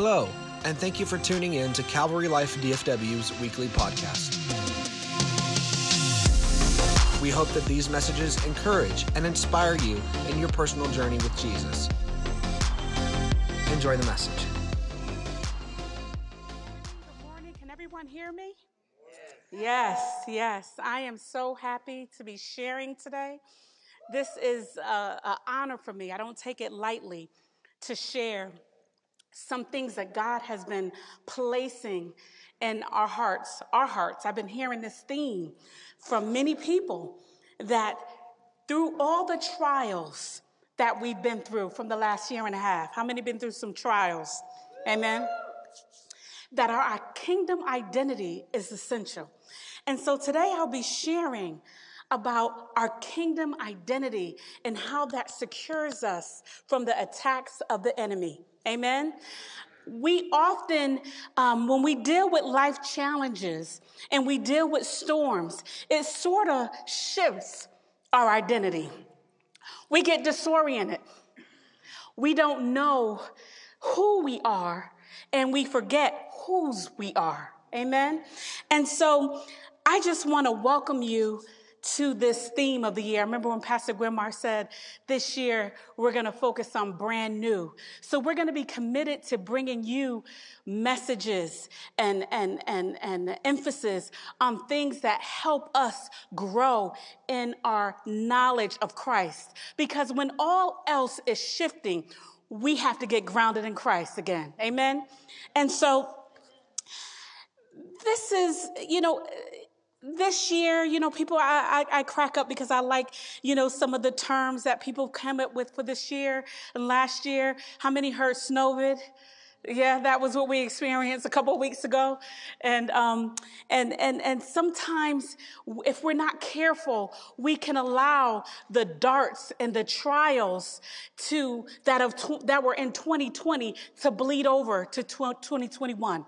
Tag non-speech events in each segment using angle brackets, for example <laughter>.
Hello, and thank you for tuning in to Calvary Life DFW's weekly podcast. We hope that these messages encourage and inspire you in your personal journey with Jesus. Enjoy the message. Good morning. Can everyone hear me? Yes, yes. I am so happy to be sharing today. This is uh, an honor for me. I don't take it lightly to share some things that God has been placing in our hearts. Our hearts. I've been hearing this theme from many people that through all the trials that we've been through from the last year and a half, how many been through some trials? Amen. That our, our kingdom identity is essential. And so today I'll be sharing about our kingdom identity and how that secures us from the attacks of the enemy. Amen. We often, um, when we deal with life challenges and we deal with storms, it sort of shifts our identity. We get disoriented. We don't know who we are and we forget whose we are. Amen. And so I just want to welcome you to this theme of the year. I remember when Pastor Gwimar said this year we're going to focus on brand new. So we're going to be committed to bringing you messages and, and, and, and emphasis on things that help us grow in our knowledge of Christ. Because when all else is shifting, we have to get grounded in Christ again. Amen. And so this is, you know, this year, you know, people, I, I, I, crack up because I like, you know, some of the terms that people come up with for this year and last year. How many heard Snowvid? Yeah, that was what we experienced a couple of weeks ago. And, um, and, and, and sometimes if we're not careful, we can allow the darts and the trials to, that of, that were in 2020 to bleed over to 2021.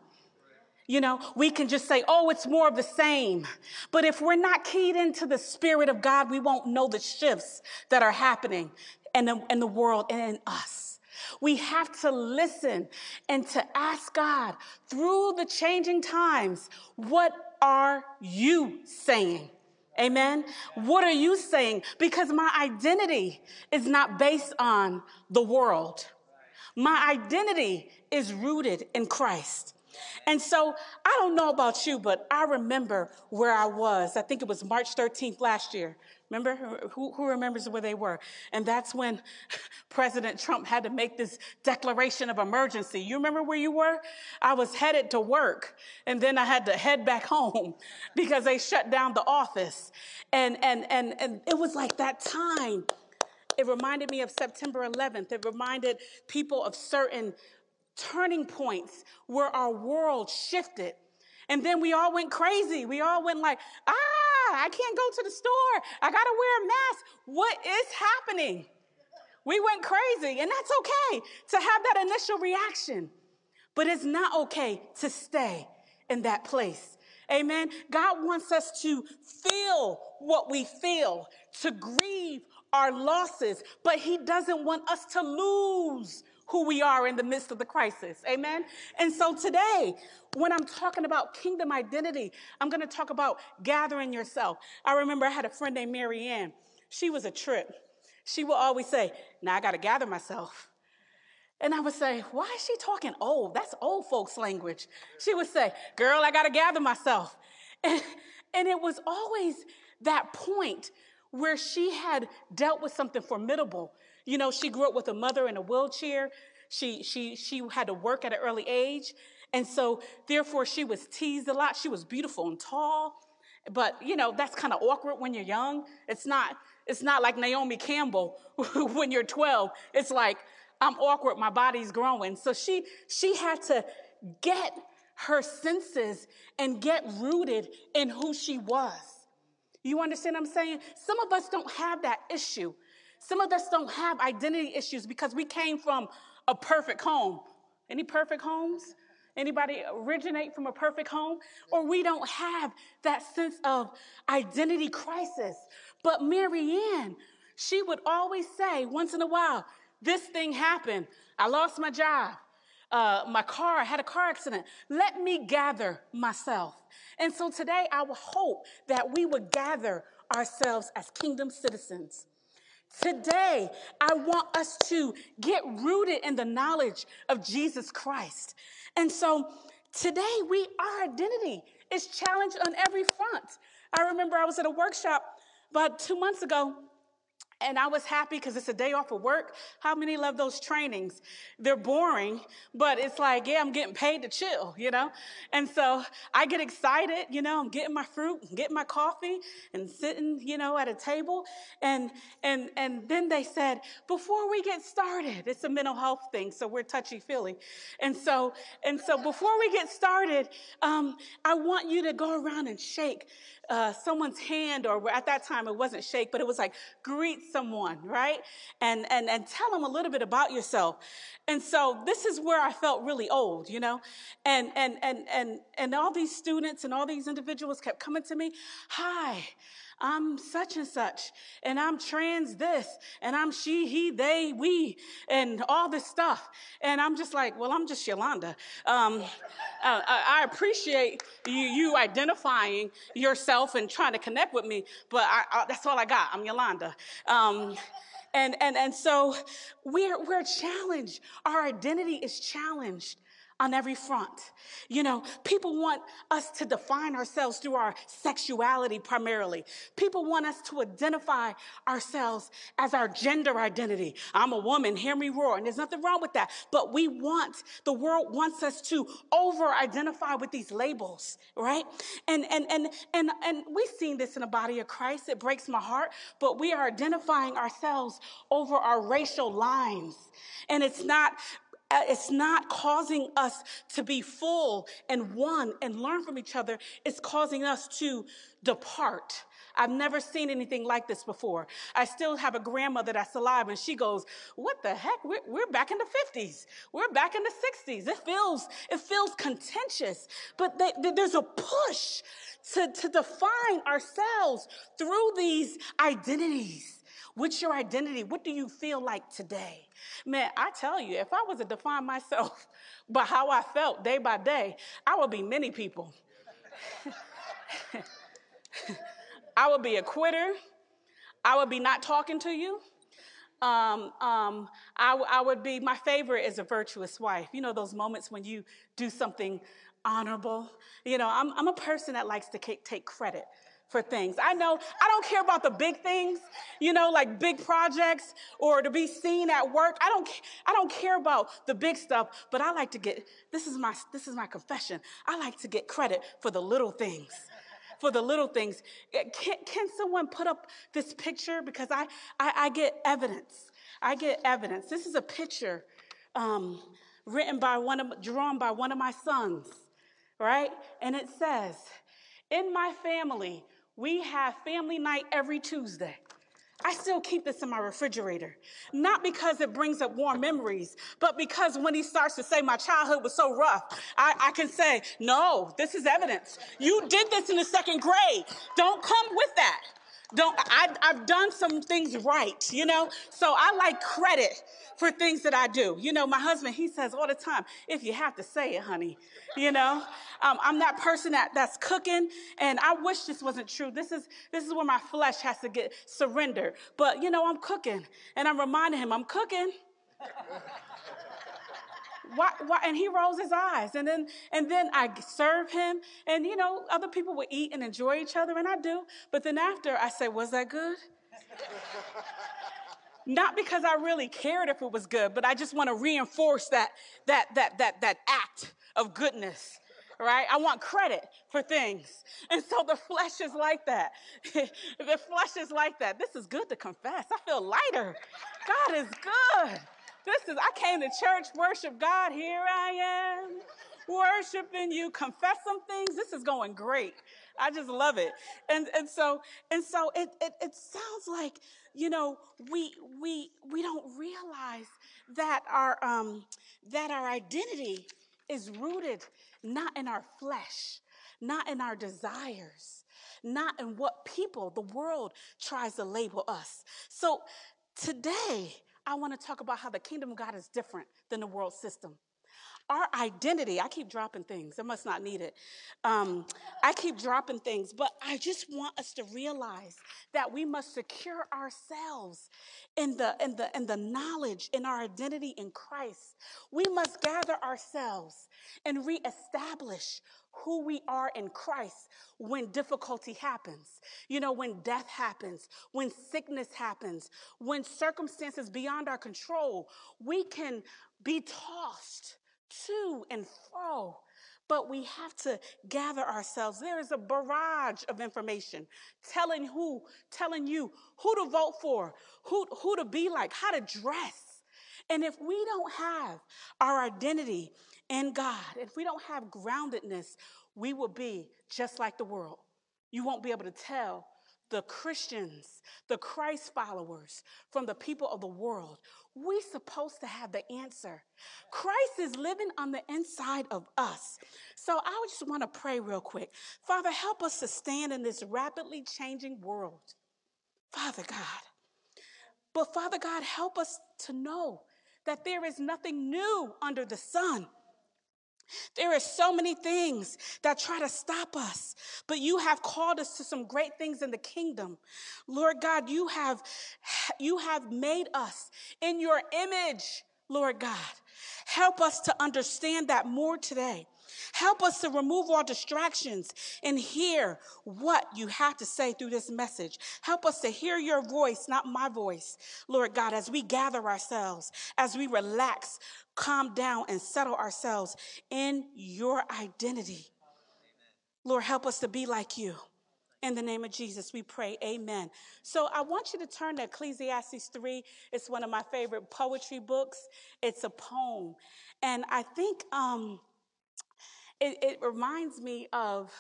You know, we can just say, oh, it's more of the same. But if we're not keyed into the Spirit of God, we won't know the shifts that are happening in the, in the world and in us. We have to listen and to ask God through the changing times, what are you saying? Amen. What are you saying? Because my identity is not based on the world. My identity is rooted in Christ. And so I don't know about you, but I remember where I was. I think it was March 13th last year. Remember? Who, who, remembers where they were? And that's when <laughs> President Trump had to make this declaration of emergency. You remember where you were? I was headed to work and then I had to head back home <laughs> because they shut down the office. And, and, and, and it was like that time. It reminded me of September 11th. It reminded people of certain turning points where our world shifted. And then we all went crazy. We all went like, ah, I can't go to the store. I got to wear a mask. What is happening? We went crazy, and that's okay to have that initial reaction. But it's not okay to stay in that place. Amen. God wants us to feel what we feel, to grieve our losses, but He doesn't want us to lose who we are in the midst of the crisis. Amen. And so today, when I'm talking about kingdom identity, I'm going to talk about gathering yourself. I remember I had a friend named Mary Ann. She was a trip. She would always say, Now I got to gather myself. And I would say, Why is she talking old? That's old folks' language. She would say, Girl, I got to gather myself. <laughs> And, and it was always that point where she had dealt with something formidable you know, she grew up with a mother in a wheelchair. She, she, she had to work at an early age. And so, therefore, she was teased a lot. She was beautiful and tall. But, you know, that's kind of awkward when you're young. It's not, it's not like Naomi Campbell <laughs> when you're 12. It's like, I'm awkward. My body's growing. So she, she had to get her senses and get rooted in who she was. You understand what I'm saying? Some of us don't have that issue. Some of us don't have identity issues because we came from a perfect home. Any perfect homes? Anybody originate from a perfect home? Or we don't have that sense of identity crisis. But Mary Ann, she would always say once in a while, this thing happened. I lost my job. uh, my car, I had a car accident. Let me gather myself. And so today I would hope that we would gather ourselves as kingdom citizens. Today, I want us to get rooted in the knowledge of Jesus Christ. And so today, we, our identity is challenged on every front. I remember I was at a workshop about two months ago and I was happy because it's a day off of work. How many love those trainings? They're boring, but it's like, yeah, I'm getting paid to chill, you know? And so I get excited, you know, I'm getting my fruit, getting my coffee and sitting, you know, at a table. And, and, and then they said, before we get started, it's a mental health thing, so we're touchy feely. And so, and so before we get started, um, I want you to go around and shake uh, someone's hand, or at that time it wasn't shake, but it was like greet someone, right? And, and, and tell them a little bit about yourself. And so this is where I felt really old, you know? And, and, and, and, and all these students and all these individuals kept coming to me, hi, I'm such and such, and I'm trans this, and I'm she, he, they, we, and all this stuff. And I'm just like, well, I'm just Yolanda. Um, uh, I, appreciate you, you identifying yourself and trying to connect with me, but I, I, that's all I got. I'm Yolanda. Um, and, and, and so we're, we're challenged. Our identity is challenged on every front. You know, people want us to define ourselves through our sexuality primarily. People want us to identify ourselves as our gender identity. I'm a woman, hear me roar. And there's nothing wrong with that. But we want, the world wants us to over identify with these labels, right? And, and, and, and, and we've seen this in the body of Christ. It breaks my heart, but we are identifying ourselves over our racial lines. And it's not Uh, it's not causing us to be full and one and learn from each other. It's causing us to depart. I've never seen anything like this before. I still have a grandmother that's alive and she goes, what the heck? We're, we're back in the 50s. We're back in the 60s. It feels, it feels contentious, but they, they, there's a push to, to define ourselves through these identities. What's your identity? What do you feel like today? Man, I tell you, if I was to define myself <laughs> by how I felt day by day, I would be many people. I would be a quitter. I would be not talking to you. Um, um, I, I would be, my favorite is a virtuous wife. You know, those moments when you do something honorable. You know, I'm, I'm a person that likes to take credit for things. I know I don't care about the big things, you know, like big projects or to be seen at work. I don't I don't care about the big stuff, but I like to get this is my this is my confession. I like to get credit for the little things. For the little things. Eh, can, can someone put up this picture? Because I, I, I get evidence. I get evidence. This is a picture um, written by one of, drawn by one of my sons, right? And it says, in my family, we have family night every Tuesday. I still keep this in my refrigerator. Not because it brings up warm memories, but because when he starts to say my childhood was so rough, I, I, can say, no, this is evidence. You did this in the second grade. Don't come with that. Don't, I, I've done some things right, you know? So I like credit for things that I do. You know, my husband, he says all the time, if you have to say it, honey, you know, um, I'm that person that, that's cooking and I wish this wasn't true. This is, this is where my flesh has to get surrendered. But, you know, I'm cooking and I'm reminding him I'm cooking. <laughs> Why, why, and he rolls his eyes and then and then i serve him and you know other people will eat and enjoy each other and i do but then after i say was that good not because I really cared if it was good, but I just want to reinforce that, that, that, that, that act of goodness right? I want credit for things. And so the flesh is like that. <laughs> the flesh is like that. This is good to confess. I feel lighter. God is good. This is, I came to church, worship God. Here I am, worshiping you, confess some things. This is going great. I just love it. And, and so, and so it, it, it sounds like you know, we we we don't realize that our um, that our identity is rooted not in our flesh, not in our desires, not in what people, the world tries to label us. So today, I want to talk about how the kingdom of God is different than the world system. our identity. I keep dropping things. I must not need it. Um, I keep dropping things, but I just want us to realize that we must secure ourselves in the in the in the knowledge in our identity in Christ. We must gather ourselves and reestablish who we are in Christ when difficulty happens. You know, when death happens, when sickness happens, when circumstances beyond our control, we can be tossed to and fro. But we have to gather ourselves. There is a barrage of information telling who, telling you who to vote for, who, who to be like, how to dress. And if we don't have our identity in God, if we don't have groundedness, we will be just like the world. You won't be able to tell the Christians, the Christ followers from the people of the world. We're supposed to have the answer. Christ is living on the inside of us. So I just want to pray real quick. Father, help us to stand in this rapidly changing world. Father God. But Father God, help us to know that there is nothing new under the sun. There are so many things that try to stop us, but you have called us to some great things in the kingdom. Lord God, you have, you have made us in your image, Lord God. Help us to understand that more today. Help us to remove all distractions and hear what you have to say through this message. Help us to hear your voice, not my voice, Lord God, as we gather ourselves, as we relax, calm down, and settle ourselves in your identity. Lord, help us to be like you. In the name of Jesus, we pray. Amen. So I want you to turn to Ecclesiastes 3. It's one of my favorite poetry books. It's a poem. And I think um, it, it reminds me of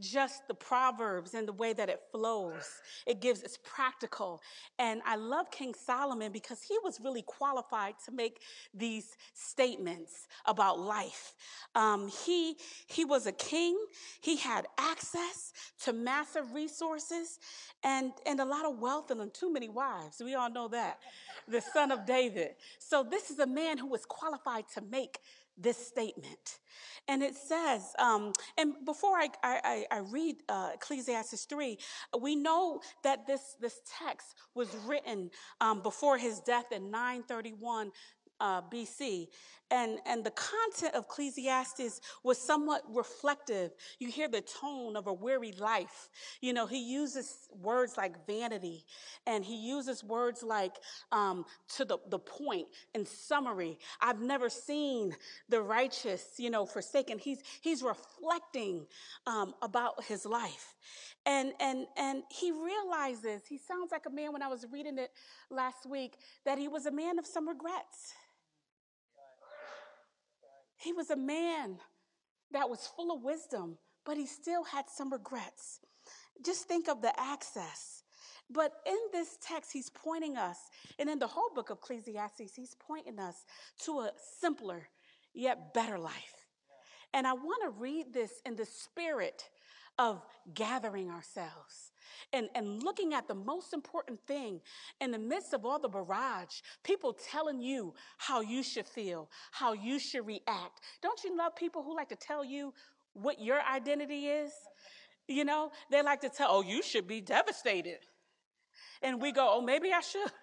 just the Proverbs and the way that it flows. It gives, it's practical. And I love King Solomon because he was really qualified to make these statements about life. Um, he, he was a king. He had access to massive resources and, and a lot of wealth and too many wives. We all know that. The son of David. So this is a man who was qualified to make this statement. And it says, um, and before I, I, I read uh, Ecclesiastes 3, we know that this, this text was written um, before his death in 931 uh, BC. And, and the content of Ecclesiastes was somewhat reflective. You hear the tone of a weary life. You know, he uses words like vanity and he uses words like um, to the, the point in summary. I've never seen the righteous, you know, forsaken. He's, he's reflecting um, about his life. And, and, and he realizes, he sounds like a man when I was reading it last week, that he was a man of some regrets. He was a man that was full of wisdom, but he still had some regrets. Just think of the access. But in this text, he's pointing us, and in the whole book of Ecclesiastes, he's pointing us to a simpler yet better life. And I want to read this in the spirit of gathering ourselves and, and looking at the most important thing in the midst of all the barrage, people telling you how you should feel, how you should react. Don't you love people who like to tell you what your identity is? You know, they like to tell, oh, you should be devastated. And we go, oh, maybe I should. <laughs>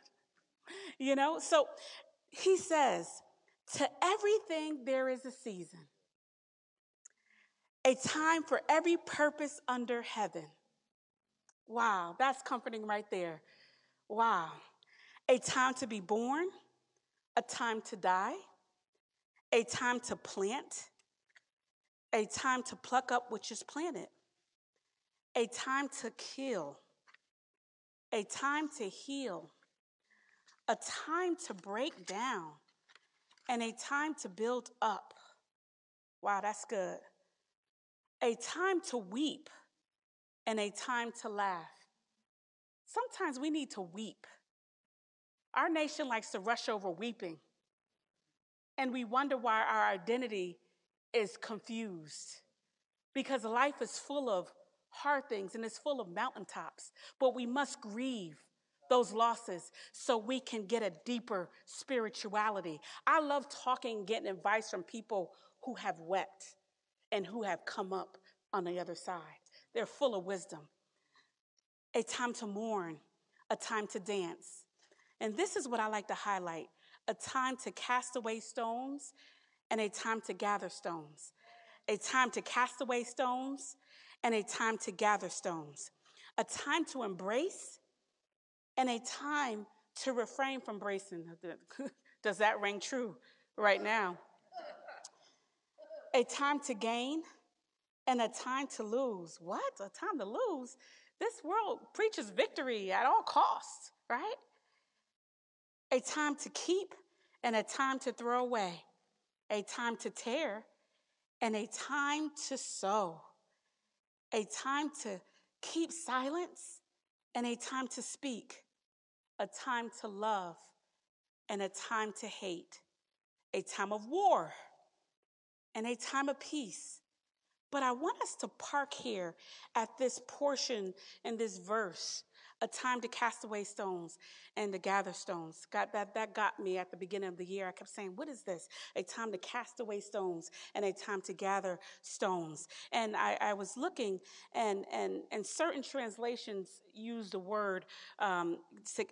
You know, so he says, to everything there is a season, a time for every purpose under heaven. Wow, that's comforting right there. Wow. A time to be born, a time to die, a time to plant, a time to pluck up which is planted, a time to kill, a time to heal, a time to break down, and a time to build up. Wow, that's good. A time to weep and a time to laugh. Sometimes we need to weep. Our nation likes to rush over weeping, and we wonder why our identity is confused because life is full of hard things and it's full of mountaintops, but we must grieve those losses so we can get a deeper spirituality. I love talking, getting advice from people who have wept and who have come up on the other side. They're full of wisdom. A time to mourn, a time to dance. And this is what I like to highlight a time to cast away stones and a time to gather stones. A time to cast away stones and a time to gather stones. A time to embrace and a time to refrain from bracing. <laughs> Does that ring true right now? A time to gain and a time to lose. What? A time to lose? This world preaches victory at all costs, right? A time to keep and a time to throw away. A time to tear and a time to sow. A time to keep silence and a time to speak. A time to love and a time to hate. A time of war and a time of peace. But I want us to park here at this portion in this verse a time to cast away stones and to gather stones. God, that, that got me at the beginning of the year. I kept saying, What is this? A time to cast away stones and a time to gather stones. And I, I was looking, and, and, and certain translations use the word um,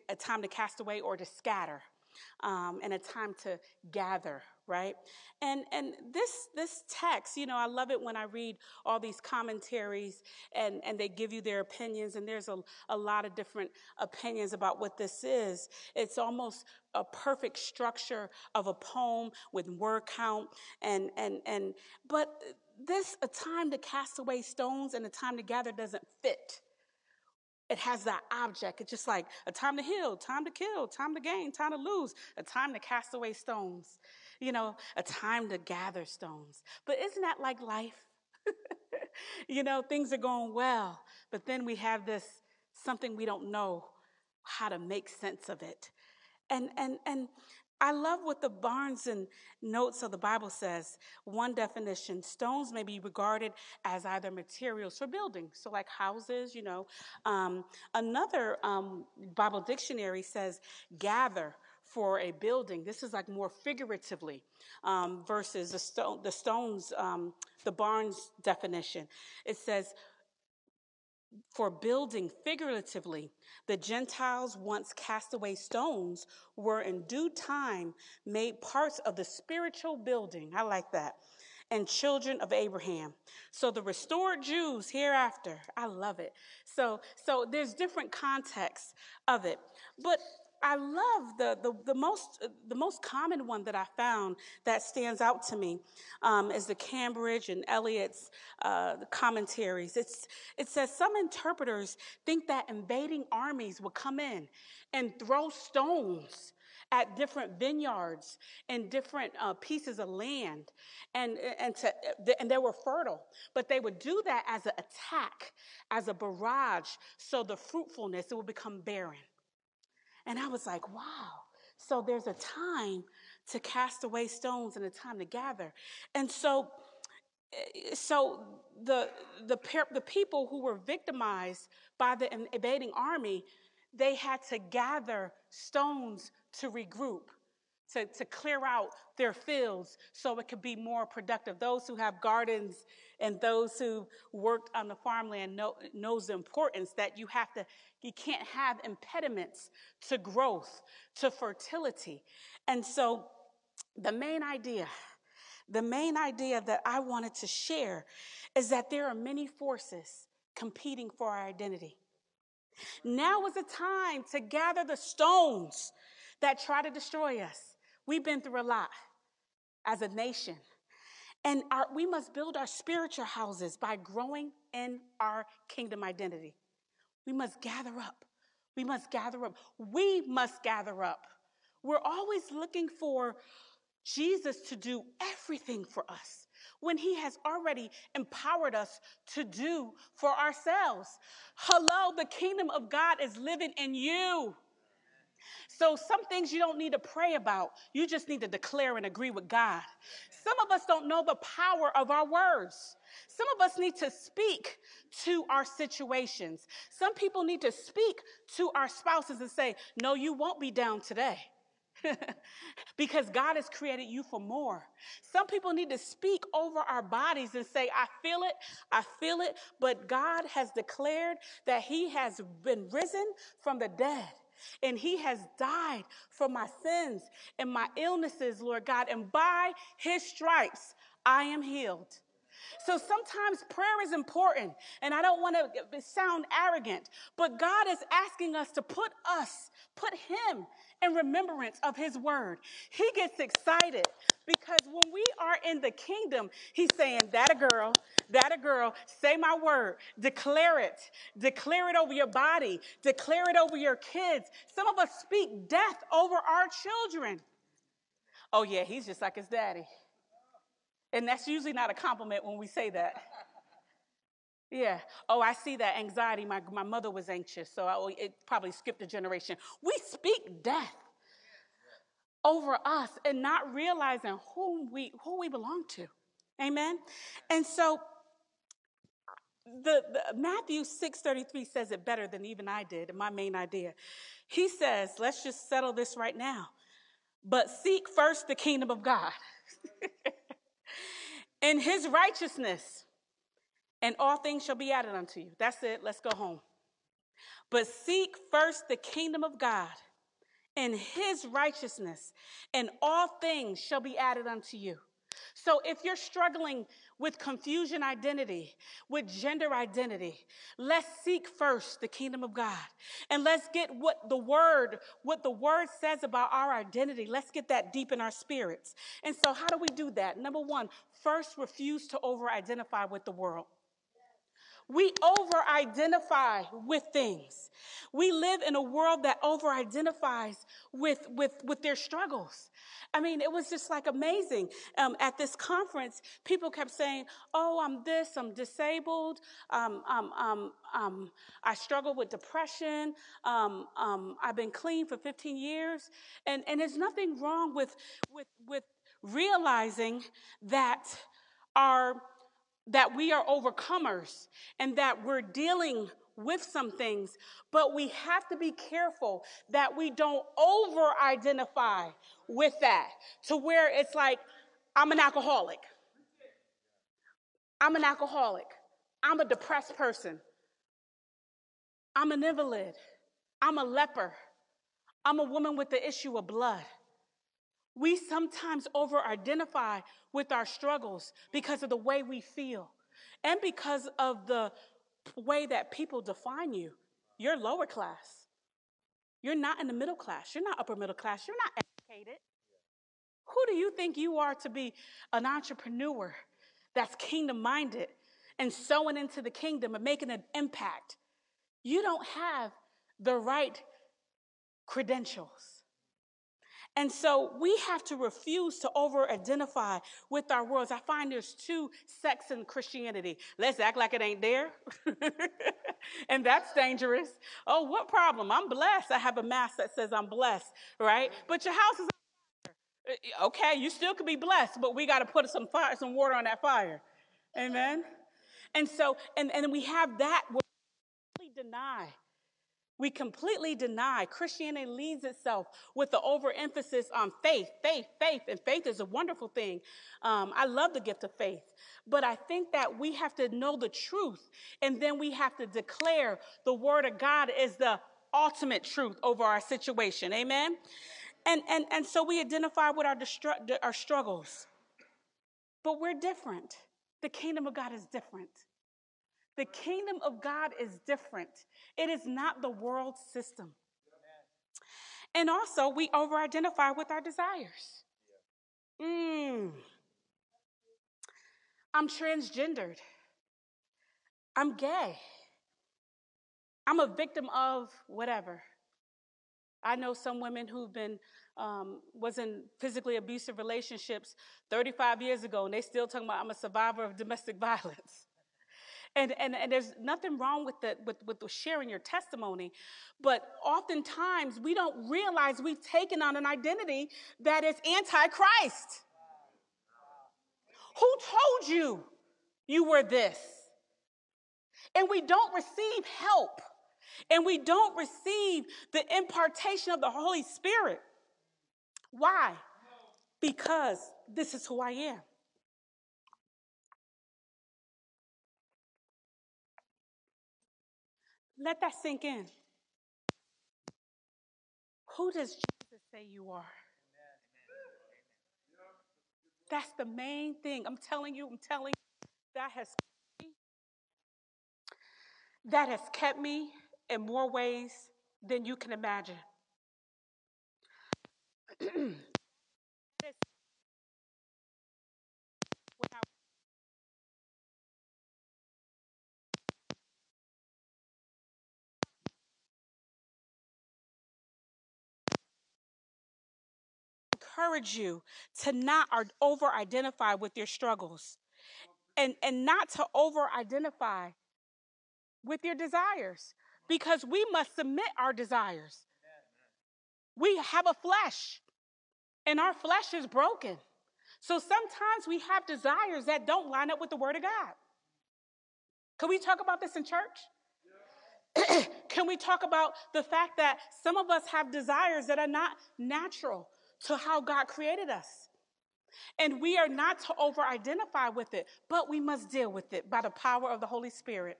a time to cast away or to scatter um, and a time to gather right? And and this this text you know i love it when i read all these commentaries and and they give you their opinions and there's a, a lot of different opinions about what this is. It's almost a perfect structure of a poem with word count and and and but this a time to cast away stones and a time to gather doesn't fit. It has that object. It's just like a time to heal, time to kill, time to gain, time to lose, a time to cast away stones, you know, a time to gather stones. But isn't that like life? <laughs> you know, things are going well, but then we have this something we don't know how to make sense of it. And and and I love what the Barnes and Notes of the Bible says. One definition stones may be regarded as either materials for building, so like houses, you know. Um, another um, Bible dictionary says gather for a building. This is like more figuratively um, versus the, stone, the stones, um, the Barnes definition. It says for building figuratively, the Gentiles once cast away stones were in due time made parts of the spiritual building. I like that. And children of Abraham. So the restored Jews hereafter, I love it. So, so there's different contexts of it. But I love the, the, the, most, the most common one that I found that stands out to me um, is the Cambridge and Ellicott's uh, commentaries. It's, it says some interpreters think that invading armies will come in and throw stones at different vineyards and different uh, pieces of land and, and, to, and they were fertile but they would do that as an attack as a barrage so the fruitfulness it would become barren and I was like, wow. So there's a time to cast away stones and a time to gather. And so, eh, so the, the, the people who were victimized by the invading army, they had to gather stones to regroup to, to clear out their fields so it could be more productive. Those who have gardens and those who worked on the farmland know, knows the importance that you have to, you can't have impediments to growth, to fertility. And so the main idea, the main idea that I wanted to share is that there are many forces competing for our identity. Now is the time to gather the stones that try to destroy us. We've been through a lot as a nation. And our, we must build our spiritual houses by growing in our kingdom identity. We must gather up. We must gather up. We must gather up. We're always looking for Jesus to do everything for us when he has already empowered us to do for ourselves. Hello, the kingdom of God is living in you. So, some things you don't need to pray about. You just need to declare and agree with God. Some of us don't know the power of our words. Some of us need to speak to our situations. Some people need to speak to our spouses and say, No, you won't be down today. <laughs> because God has created you for more. Some people need to speak over our bodies and say, I feel it, I feel it, but God has declared that He has been risen from the dead. And he has died for my sins and my illnesses, Lord God. And by his stripes, I am healed. So sometimes prayer is important, and I don't want to sound arrogant, but God is asking us to put us, put Him in remembrance of His word. He gets excited because when we are in the kingdom, He's saying, That a girl, that a girl, say my word, declare it, declare it over your body, declare it over your kids. Some of us speak death over our children. Oh, yeah, he's just like his daddy. And that's usually not a compliment when we say that. Yeah. Oh, I see that anxiety. My, my mother was anxious, so I, it probably skipped a generation. We speak death over us and not realizing whom we who we belong to. Amen. And so the, the Matthew 6:33 says it better than even I did, my main idea. He says, let's just settle this right now. But seek first the kingdom of God. <laughs> in his righteousness, and all things shall be added unto you. That's it. Let's go home. But seek first the kingdom of God and his righteousness, and all things shall be added unto you. So if you're struggling with confusion identity, with gender identity, let's seek first the kingdom of God. And let's get what the word, what the word says about our identity. Let's get that deep in our spirits. And so how do we do that? Number one, first refuse to over identify with the world. We over identify with things. We live in a world that over identifies with, with, with their struggles. I mean, it was just like amazing. Um, at this conference, people kept saying, Oh, I'm this, I'm disabled, um, um, um, um I struggle with depression, um, I've been clean for 15 years. And, and there's nothing wrong with, with, with realizing that our that we are overcomers and that we're dealing with some things, but we have to be careful that we don't over identify with that to where it's like, I'm an alcoholic. I'm an alcoholic. I'm a depressed person. I'm an invalid. I'm a leper. I'm a woman with the issue of blood. We sometimes over identify with our struggles because of the way we feel and because of the way that people define you. You're lower class. You're not in the middle class. You're not upper middle class. You're not educated. Who do you think you are to be an entrepreneur that's kingdom minded and sowing into the kingdom and making an impact? You don't have the right credentials. And so we have to refuse to over identify with our worlds. I find there's two sects in Christianity. Let's act like it ain't there. <laughs> and that's dangerous. Oh, what problem? I'm blessed. I have a mask that says I'm blessed, right? But your house is uh, okay, you still could be blessed, but we got to put some fire, some water on that fire. Amen. And so, and, and we have that where we deny we completely deny. Christianity leads itself with the overemphasis on faith, faith, faith, and faith is a wonderful thing. Um, I love the gift of faith, but I think that we have to know the truth, and then we have to declare the word of God is the ultimate truth over our situation. Amen. And and and so we identify with our destru- our struggles, but we're different. The kingdom of God is different. The kingdom of God is different. It is not the world system. And also, we over identify with our desires. Mm. I'm transgendered. I'm gay. I'm a victim of whatever. I know some women who've been um, was in physically abusive relationships 35 years ago, and they still talking about I'm a survivor of domestic <laughs> violence. And, and, and there's nothing wrong with, the, with, with sharing your testimony, but oftentimes we don't realize we've taken on an identity that is anti Christ. Who told you You were this. And we don't receive help. And we don't receive the impartation of the Holy Spirit. Why? Because this is who I am. Let that sink in. Who does Jesus say you are? That's the main thing. I'm telling you, I'm telling you, that has that has kept me in more ways than you can imagine. <clears throat> encourage you to not over identify with your struggles and, and not to over identify with your desires because we must submit our desires. We have a flesh and our flesh is broken. So sometimes we have desires that don't line up with the Word of God. Can we talk about this in church? <clears throat> Can we talk about the fact that some of us have desires that are not natural to how God created us? And we are not to over identify with it, but we must deal with it by the power of the Holy Spirit.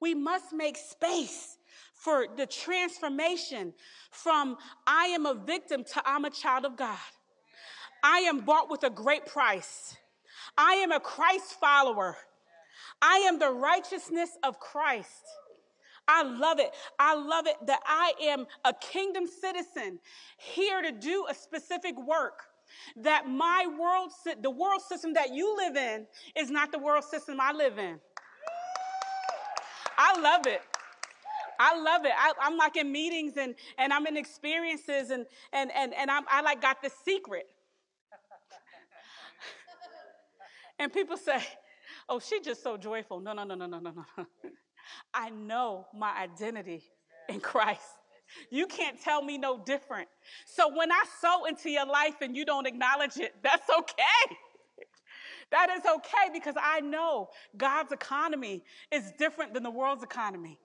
We must make space for the transformation from I am a victim to I'm a child of God. I am bought with a great price. I am a Christ follower. I am the righteousness of Christ. I love it. I love it that I am a kingdom citizen here to do a specific work. That my world, the world system that you live in, is not the world system I live in. I love it. I love it. I, am like in meetings and, and I'm in experiences and, and, and, and I'm, I like got the secret. and people say, oh, she's just so joyful. No, no, no, no, no, no, no. <laughs> I know my identity in Christ. You can't tell me no different. So when I sow into your life and you don't acknowledge it, that's okay. That is okay because I know God's economy is different than the world's economy.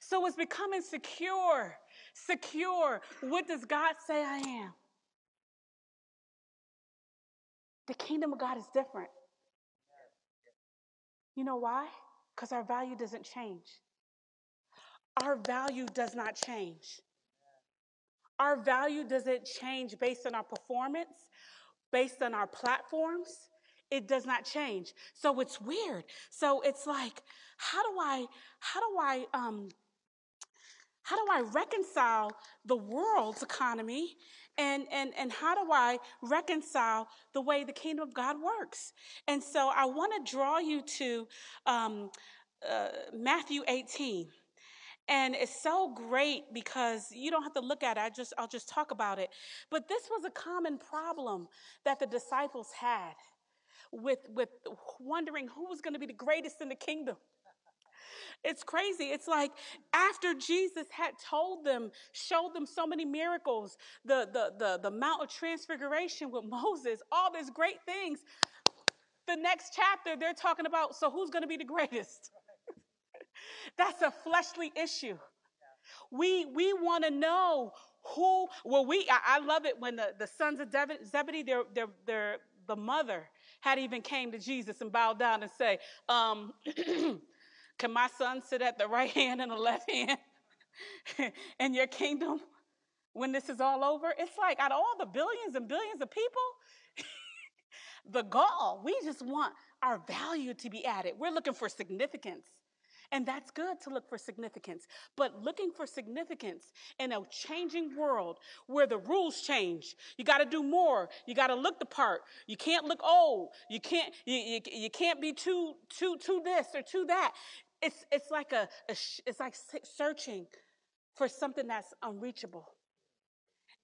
So it's becoming secure. Secure. What does God say I am? The kingdom of God is different. You know why? Because our value doesn't change. Our value does not change. Our value doesn't change based on our performance, based on our platforms. It does not change. So it's weird. So it's like, how do I, how do I, um, how do I reconcile the world's economy and, and, and how do I reconcile the way the kingdom of God works? And so I want to draw you to um, uh, Matthew 18. And it's so great because you don't have to look at it. I just, I'll just talk about it. But this was a common problem that the disciples had with, with wondering who was going to be the greatest in the kingdom. It's crazy. It's like after Jesus had told them, showed them so many miracles, the, the, the, the Mount of Transfiguration with <laughs> Moses, all these great things. The next chapter, they're talking about, so who's going to be the greatest? <laughs> That's a fleshly issue. We, we want to know who, well, we, I, I, love it when the, the sons of Zebedee, their, their, their, the mother had even came to Jesus and bowed down and say, um, <clears throat> Can my son sit at the right hand and the left hand <laughs> in your kingdom when this is all over? It's like out of all the billions and billions of people, <laughs> the gall, we just want our value to be added. We're looking for significance. And that's good to look for significance. But looking for significance in a changing world where the rules change, you got to do more. You got to look the part. You can't look old. You can't you, you, you can't be too too too this or too that. It's, it's like a, a it's like searching for something that's unreachable.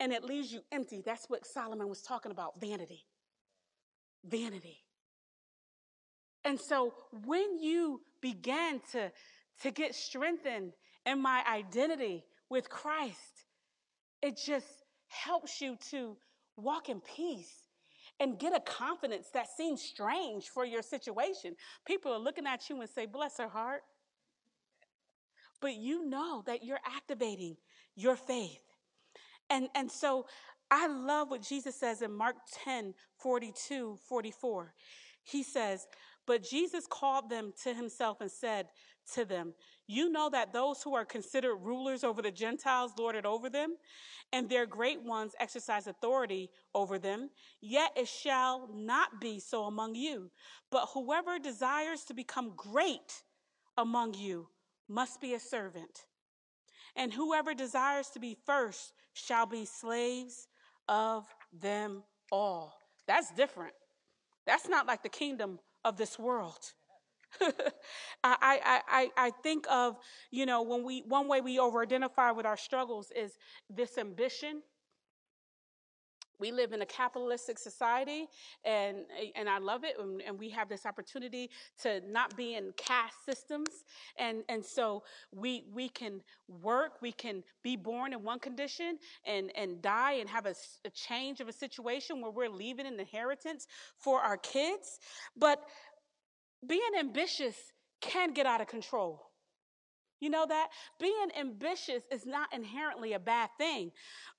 And it leaves you empty. That's what Solomon was talking about, vanity. Vanity. And so when you begin to, to get strengthened in my identity with Christ, it just helps you to walk in peace and get a confidence that seems strange for your situation. People are looking at you and say, Bless her heart. But you know that you're activating your faith. And, and so I love what Jesus says in Mark 10 42, 44. He says, But Jesus called them to himself and said to them, You know that those who are considered rulers over the Gentiles lord it over them, and their great ones exercise authority over them. Yet it shall not be so among you. But whoever desires to become great among you must be a servant. And whoever desires to be first shall be slaves of them all. That's different. That's not like the kingdom of this world. <laughs> I, I, I, I think of, you know, when we, one way we over identify with our struggles is this ambition. We live in a capitalistic society, and, and I love it. And, and we have this opportunity to not be in caste systems. And, and so we, we can work, we can be born in one condition and, and die and have a, a change of a situation where we're leaving an inheritance for our kids. But being ambitious can get out of control. You know that being ambitious is not inherently a bad thing,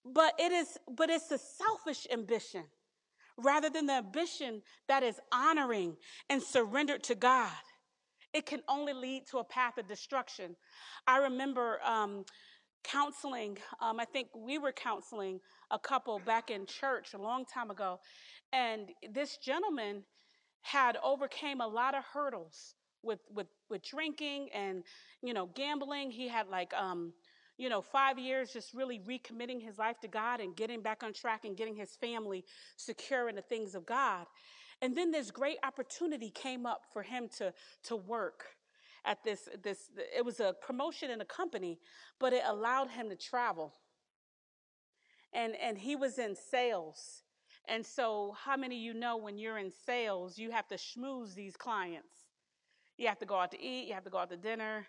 but it is but it's a selfish ambition rather than the ambition that is honoring and surrendered to God. It can only lead to a path of destruction. I remember um, counseling. Um, I think we were counseling a couple back in church a long time ago, and this gentleman had overcame a lot of hurdles with with with drinking and you know gambling. He had like um you know 5 years just really recommitting his life to God and getting back on track and getting his family secure in the things of God. And then this great opportunity came up for him to to work at this this it was a promotion in a company but it allowed him to travel. And and he was in sales. And so, how many of you know when you're in sales, you have to schmooze these clients? You have to go out to eat, you have to go out to dinner.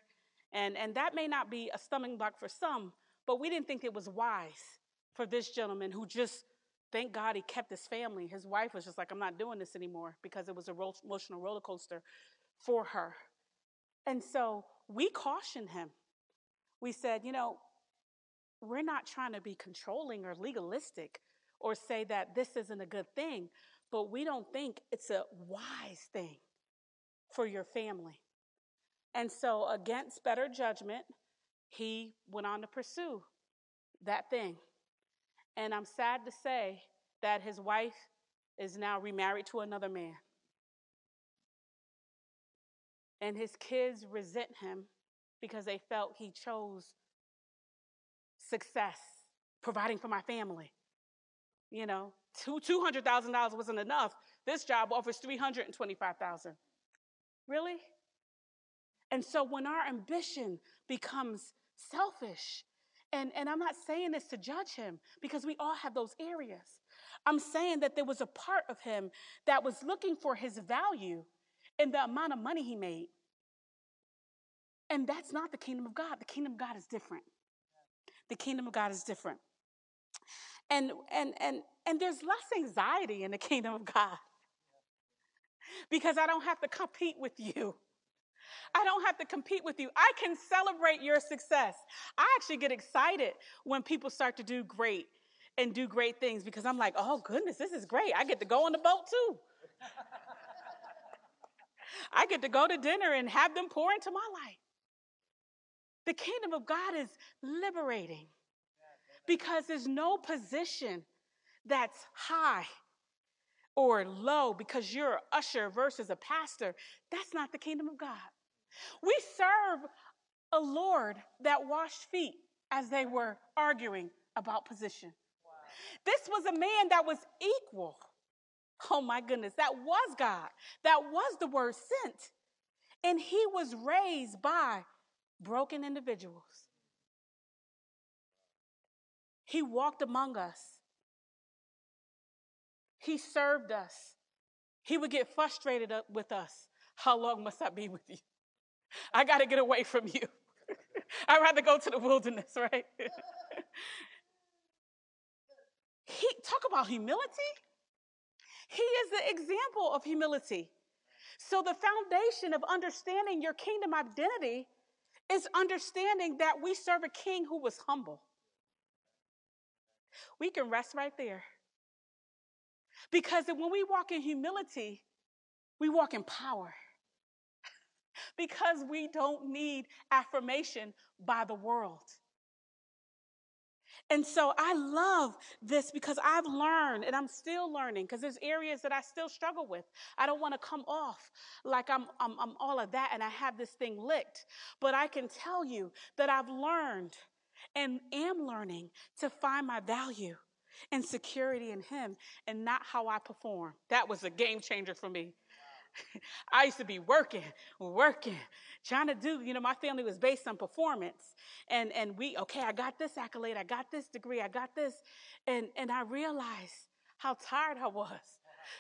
And, and that may not be a stumbling block for some, but we didn't think it was wise for this gentleman who just, thank God he kept his family. His wife was just like, I'm not doing this anymore because it was a ro- emotional roller coaster for her. And so we cautioned him. We said, you know, we're not trying to be controlling or legalistic or say that this isn't a good thing, but we don't think it's a wise thing for your family. And so, against better judgment, he went on to pursue that thing. And I'm sad to say that his wife is now remarried to another man. And his kids resent him because they felt he chose success, providing for my family. You know, $200,000 wasn't enough. This job offers 325,000. Really? And so when our ambition becomes selfish, and, and I'm not saying this to judge him because we all have those areas. I'm saying that there was a part of him that was looking for his value in the amount of money he made. And that's not the kingdom of God. The kingdom of God is different. The kingdom of God is different. And and and and there's less anxiety in the <laughs> kingdom of God. Because I don't have to compete with you. I don't have to compete with you. I can celebrate your success. I actually get excited when people start to do great and do great things because I'm like, oh goodness, this is great. I get to go on the boat too. I get to go to dinner and have them pour into my life. The kingdom of God is liberating because there's no position that's high or low because you're an usher versus a pastor. That's not the kingdom of God. We serve a Lord that washed feet as they were arguing about position. Wow. This was a man that was equal. Oh my goodness, that was God. That was the word sent. And he was raised by broken individuals. He walked among us. He served us. He would get frustrated with us. How long must I be with you? I got to get away from you. <laughs> I'd rather go to the wilderness, right? <laughs> he talk about humility. He is the example of humility. So, the foundation of understanding your kingdom identity is understanding that we serve a king who was humble. We can rest right there. Because when we walk in humility, we walk in power. because we don't need affirmation by the world. And so I love this because I've learned and I'm still learning because there's areas that I still struggle with. I don't want to come off like I'm, I'm, I'm all of that and I have this thing licked. But I can tell you that I've learned and am learning to find my value and security in Him and not how I perform. That was a game changer for me. <laughs> I used to be working, working, trying to do, you know, my family was based on performance. And and we, okay, I got this accolade, I got this degree, I got this. And and I realized how tired I was. <laughs>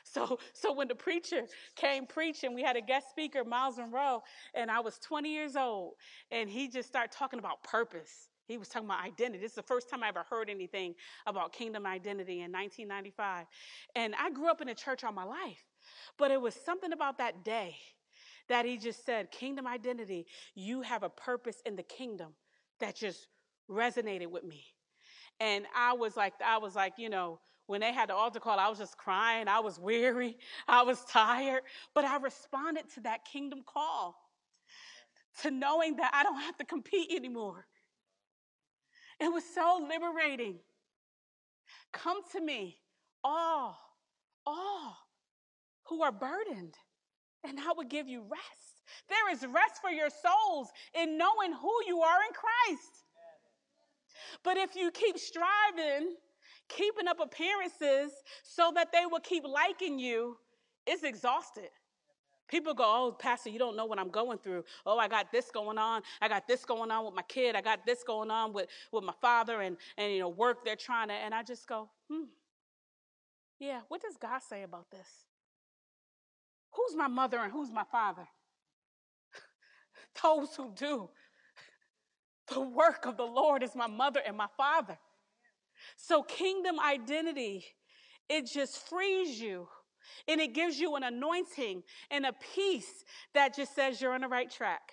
So so when the preacher came preaching, we had a guest speaker, Myles Munroe, and I was 20 years old, and he just started talking about purpose. He was talking about identity. This is the first time I ever heard anything about kingdom identity in 1995. And I grew up in a church all my life. But it was something about that day that he just said, Kingdom identity, you have a purpose in the kingdom that just resonated with me. And I was like, I was like, you know, when they had the altar call, I was just crying. I was weary. I was tired. But I responded to that kingdom call to knowing that I don't have to compete anymore. It was so liberating. Come to me, all, all who are burdened, and I will give you rest. There is rest for your souls in knowing who you are in Christ. But if you keep striving, keeping up appearances so that they will keep liking you, it's exhausted. People go, Oh, Pastor, you don't know what I'm going through. Oh, I got this going on. I got this going on with my kid. I got this going on with, with my father and, and, you know, work they're trying to. And I just go, Hmm. Yeah, what does God say about this? Who's my mother and who's my father? <laughs> Those who do the work of the Lord is my mother and my father. So, kingdom identity, it just frees you and it gives you an anointing and a peace that just says you're on the right track.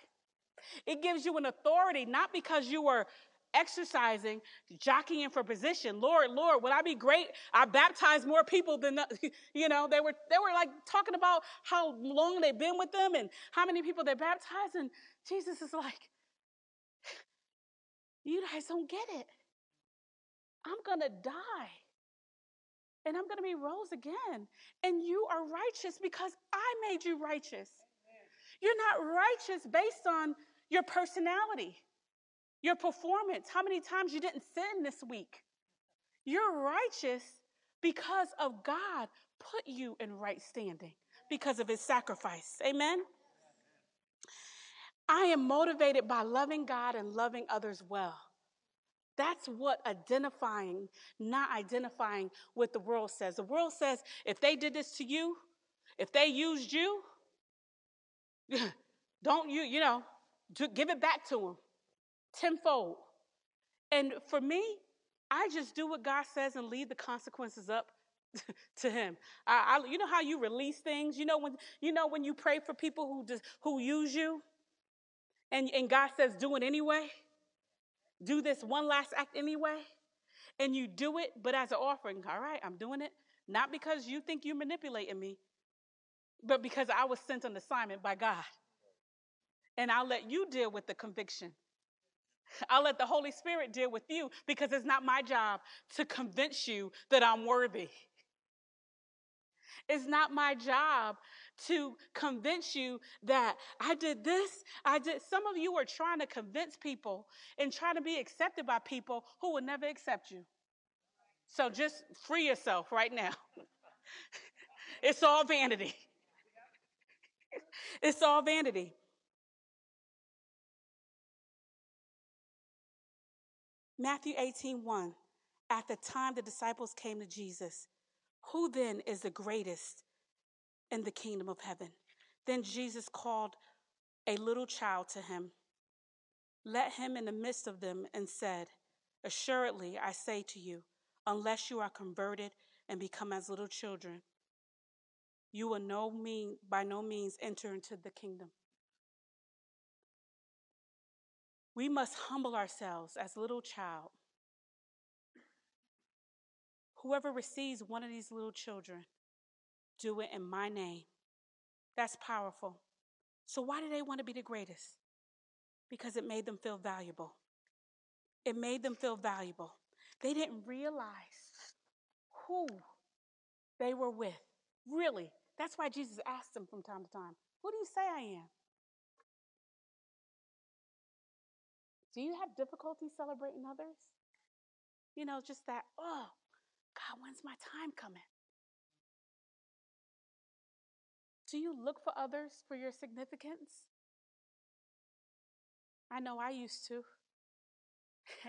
It gives you an authority, not because you were exercising, jockeying for position. Lord, Lord, would I be great? I baptized more people than the, <laughs> you know. They were they were like talking about how long they've been with them and how many people they baptized, and Jesus is like, you guys don't get it. I'm gonna die. And I'm going to be rose again. And you are righteous because I made you righteous. You're not righteous based on your personality your performance, how many times you didn't sin this week. You're righteous because of God put you in right standing because of his sacrifice. Amen. I am motivated by loving God and loving others well. That's what identifying, not identifying what the world says. The world says if they did this to you, if they used you, <laughs> don't you, you know, give it back to them tenfold. And for me, I just do what God says and leave the consequences up <laughs> to Him. I, I, you know how you release things. You know when you know when you pray for people who just, who use you, and and God says do it anyway. Do this one last act anyway, and you do it, but as an offering. All right, I'm doing it not because you think you're manipulating me, but because I was sent an assignment by God, and I'll let you deal with the conviction. I'll let the Holy Spirit deal with you because it's not my job to convince you that I'm worthy. It's not my job to convince you that I did this, I did. Some of you are trying to convince people and trying to be accepted by people who will never accept you. So just free yourself right now. <laughs> it's all vanity. <laughs> It's all vanity. Matthew 18 1. At the time the disciples came to Jesus, who then is the greatest in the kingdom of heaven? Then Jesus called a little child to him, let him in the midst of them, and said, Assuredly, I say to you, unless you are converted and become as little children, you will no mean by no means enter into the kingdom. We must humble ourselves as little child. Whoever receives one of these little children, do it in my name. That's powerful. So, why do they want to be the greatest? Because it made them feel valuable. It made them feel valuable. They didn't realize who they were with. Really. That's why Jesus asked them from time to time, Who do you say I am? Do you have difficulty celebrating others? You know, just that, oh, God, when's my time coming? Do you look for others for your significance? I know I used to. <laughs>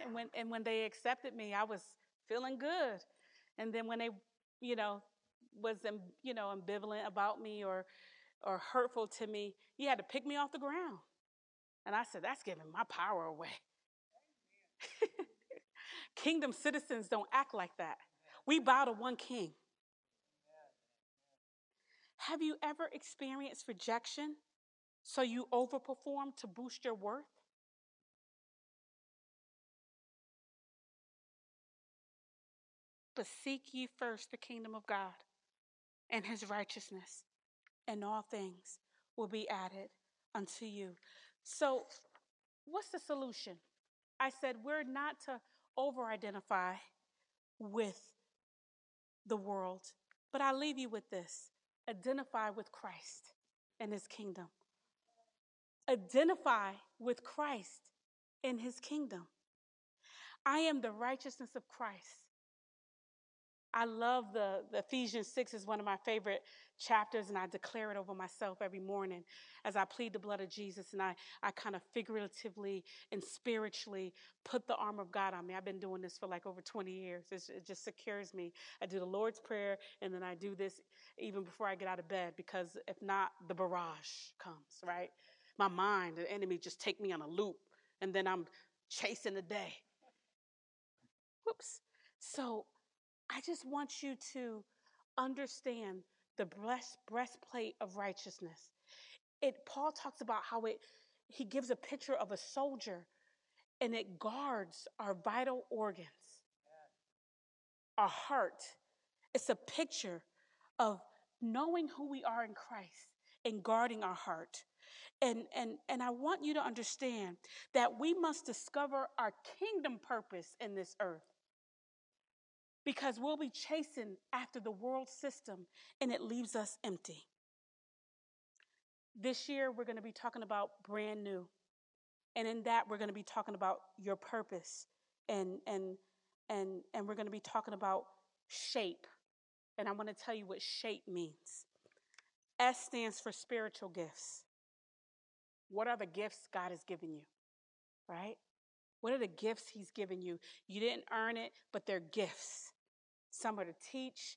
And when and when they accepted me, I was feeling good. And then when they, you know, was you know ambivalent about me or or hurtful to me, you had to pick me off the ground. And I said, that's giving my power away. <laughs> Kingdom citizens don't act like that. We bow to one king. Have you ever experienced rejection so you overperform to boost your worth? But seek ye first the kingdom of God and his righteousness, and all things will be added unto you. So, what's the solution? I said we're not to over identify with the world, but I leave you with this identify with Christ and his kingdom. Identify with Christ in his kingdom. I am the righteousness of Christ. I love the, the, Ephesians 6 is one of my favorite chapters, and I declare it over myself every morning as I plead the blood of Jesus and I, I kind of figuratively and spiritually put the armor of God on me. I've been doing this for like over 20 years. It's, it just secures me. I do the Lord's Prayer, and then I do this even before I get out of bed because if not, the barrage comes, right? My mind, the enemy just take me on a loop, and then I'm chasing the day. Whoops. So I just want you to understand the breast, breastplate of righteousness. It Paul talks about how it he gives a picture of a soldier and it guards our vital organs. Our heart. It's a picture of knowing who we are in Christ and guarding our heart. And, and, and I want you to understand that we must discover our kingdom purpose in this earth because we'll be chasing after the world system and it leaves us empty. This year, we're going to be talking about brand new. And in that, we're going to be talking about your purpose and, and, and, and we're going to be talking about shape. And I want to tell you what shape means. S stands for spiritual gifts. What are the gifts God has given you? Right? What are the gifts He's given you? You didn't earn it, but they're gifts. Some are to teach.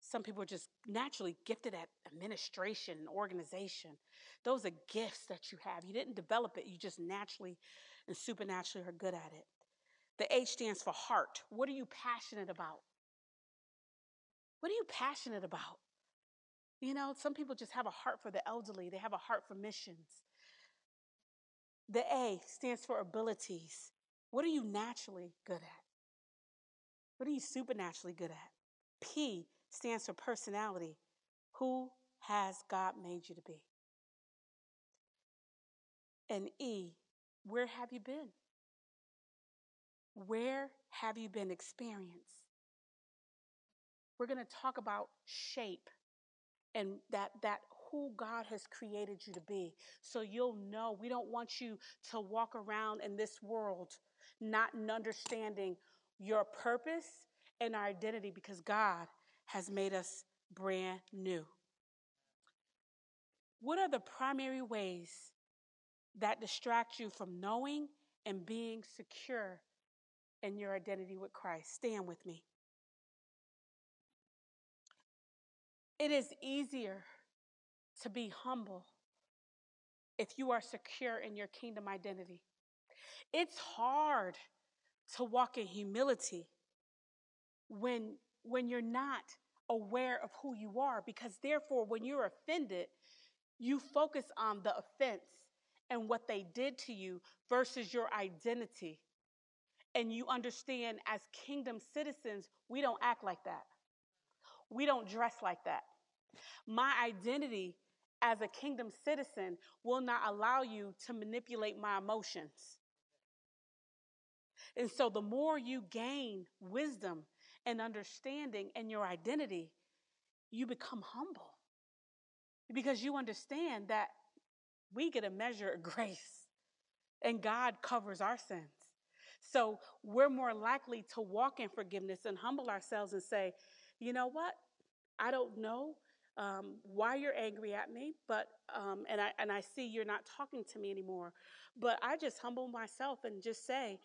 Some people are just naturally gifted at administration and organization. Those are gifts that you have. You didn't develop it, you just naturally and supernaturally are good at it. The H stands for heart. What are you passionate about? What are you passionate about? You know, some people just have a heart for the elderly, they have a heart for missions. The A stands for abilities. What are you naturally good at? What are you supernaturally good at? P stands for personality. Who has God made you to be? And E, where have you been? Where have you been experienced? We're going to talk about shape and that that who God has created you to be. So you'll know we don't want you to walk around in this world not understanding your purpose and our identity because God has made us brand new. What are the primary ways that distract you from knowing and being secure in your identity with Christ? Stand with me. It is easier to be humble if you are secure in your kingdom identity. It's hard to walk in humility when when you're not aware of who you are because therefore when you're offended, you focus on the offense and what they did to you versus your identity. And you understand as kingdom citizens, we don't act like that. We don't dress like that. My identity as a kingdom citizen will not allow you to manipulate my emotions. And so, the more you gain wisdom and understanding and your identity, you become humble because you understand that we get a measure of <laughs> grace and God covers our sins. So we're more likely to walk in forgiveness and humble ourselves and say, you know what? I don't know um, why you're angry at me, but um, and I and I see you're not talking to me anymore. But I just humble myself and just say,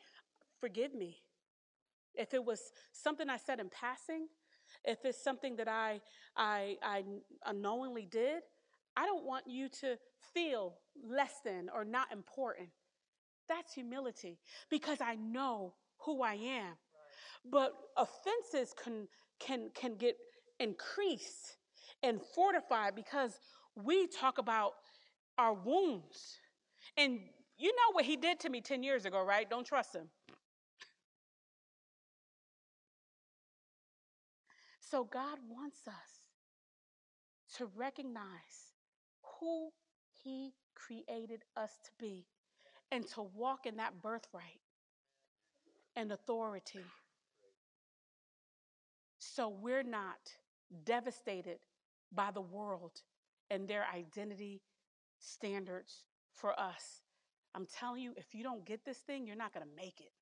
forgive me. If it was something I said in passing, if it's something that I I, I unknowingly did, I don't want you to feel less than or not important. That's humility because I know who I am. But offenses can can can get increased and fortified because we talk about our wounds. And you know what he did to me 10 years ago, right? Don't trust him. So God wants us to recognize who he created us to be and to walk in that birthright and authority. So we're not devastated by the world and their identity standards for us. I'm telling you, if you don't get this thing, you're not going to make it.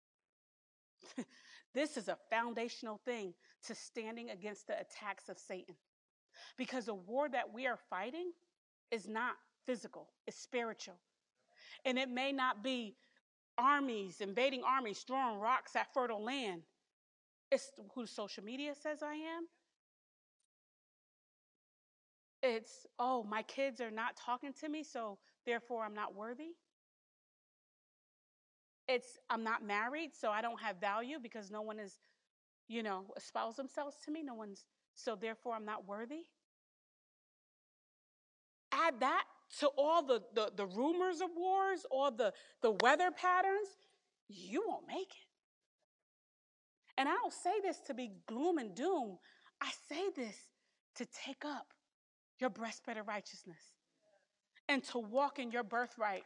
<laughs> this is a foundational thing to standing against the attacks of Satan. Because the war that we are fighting is not physical, it's spiritual. And it may not be armies, invading armies, throwing rocks at fertile land. It's who social media says I am. It's, oh, my kids are not talking to me, so therefore I'm not worthy. It's, I'm not married, so I don't have value because no one is, you know, espoused themselves to me. No one's, so therefore I'm not worthy. Add that to all the, the, the rumors of wars, all the, the weather patterns, you won't make it. And I don't say this to be gloom and doom. I say this to take up your breastplate of righteousness and to walk in your birthright.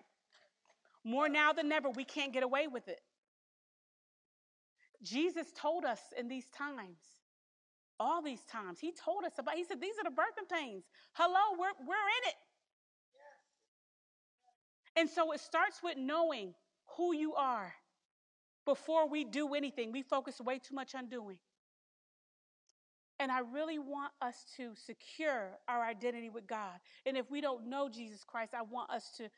More now than ever, we can't get away with it. Jesus told us in these times, all these times, he told us about, he said, these are the birthing pains. Hello, we're, we're in it. And so it starts with knowing who you are before we do anything. We focus way too much on doing. And I really want us to secure our identity with God. And if we don't know Jesus Christ, I want us to,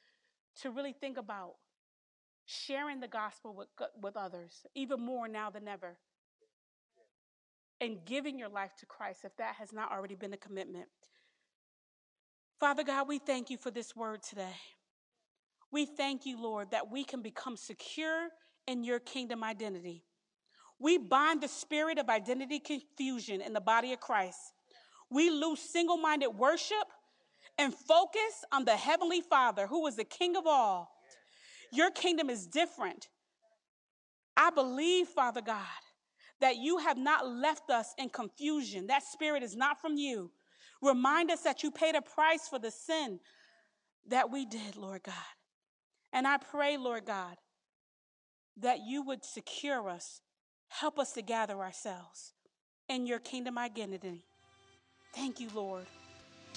to really think about sharing the gospel with, with others, even more now than ever. And giving your life to Christ if that has not already been a commitment. Father God, we thank you for this word today. We thank you, Lord, that we can become secure in your kingdom identity. We bind the spirit of identity confusion in the body of Christ. We lose single minded worship and focus on the Heavenly Father, who is the King of all. Your kingdom is different. I believe, Father God, that you have not left us in confusion. That spirit is not from you. Remind us that you paid a price for the sin that we did, Lord God. And I pray, Lord God, that you would secure us, help us to gather ourselves in your kingdom identity. Thank you, Lord.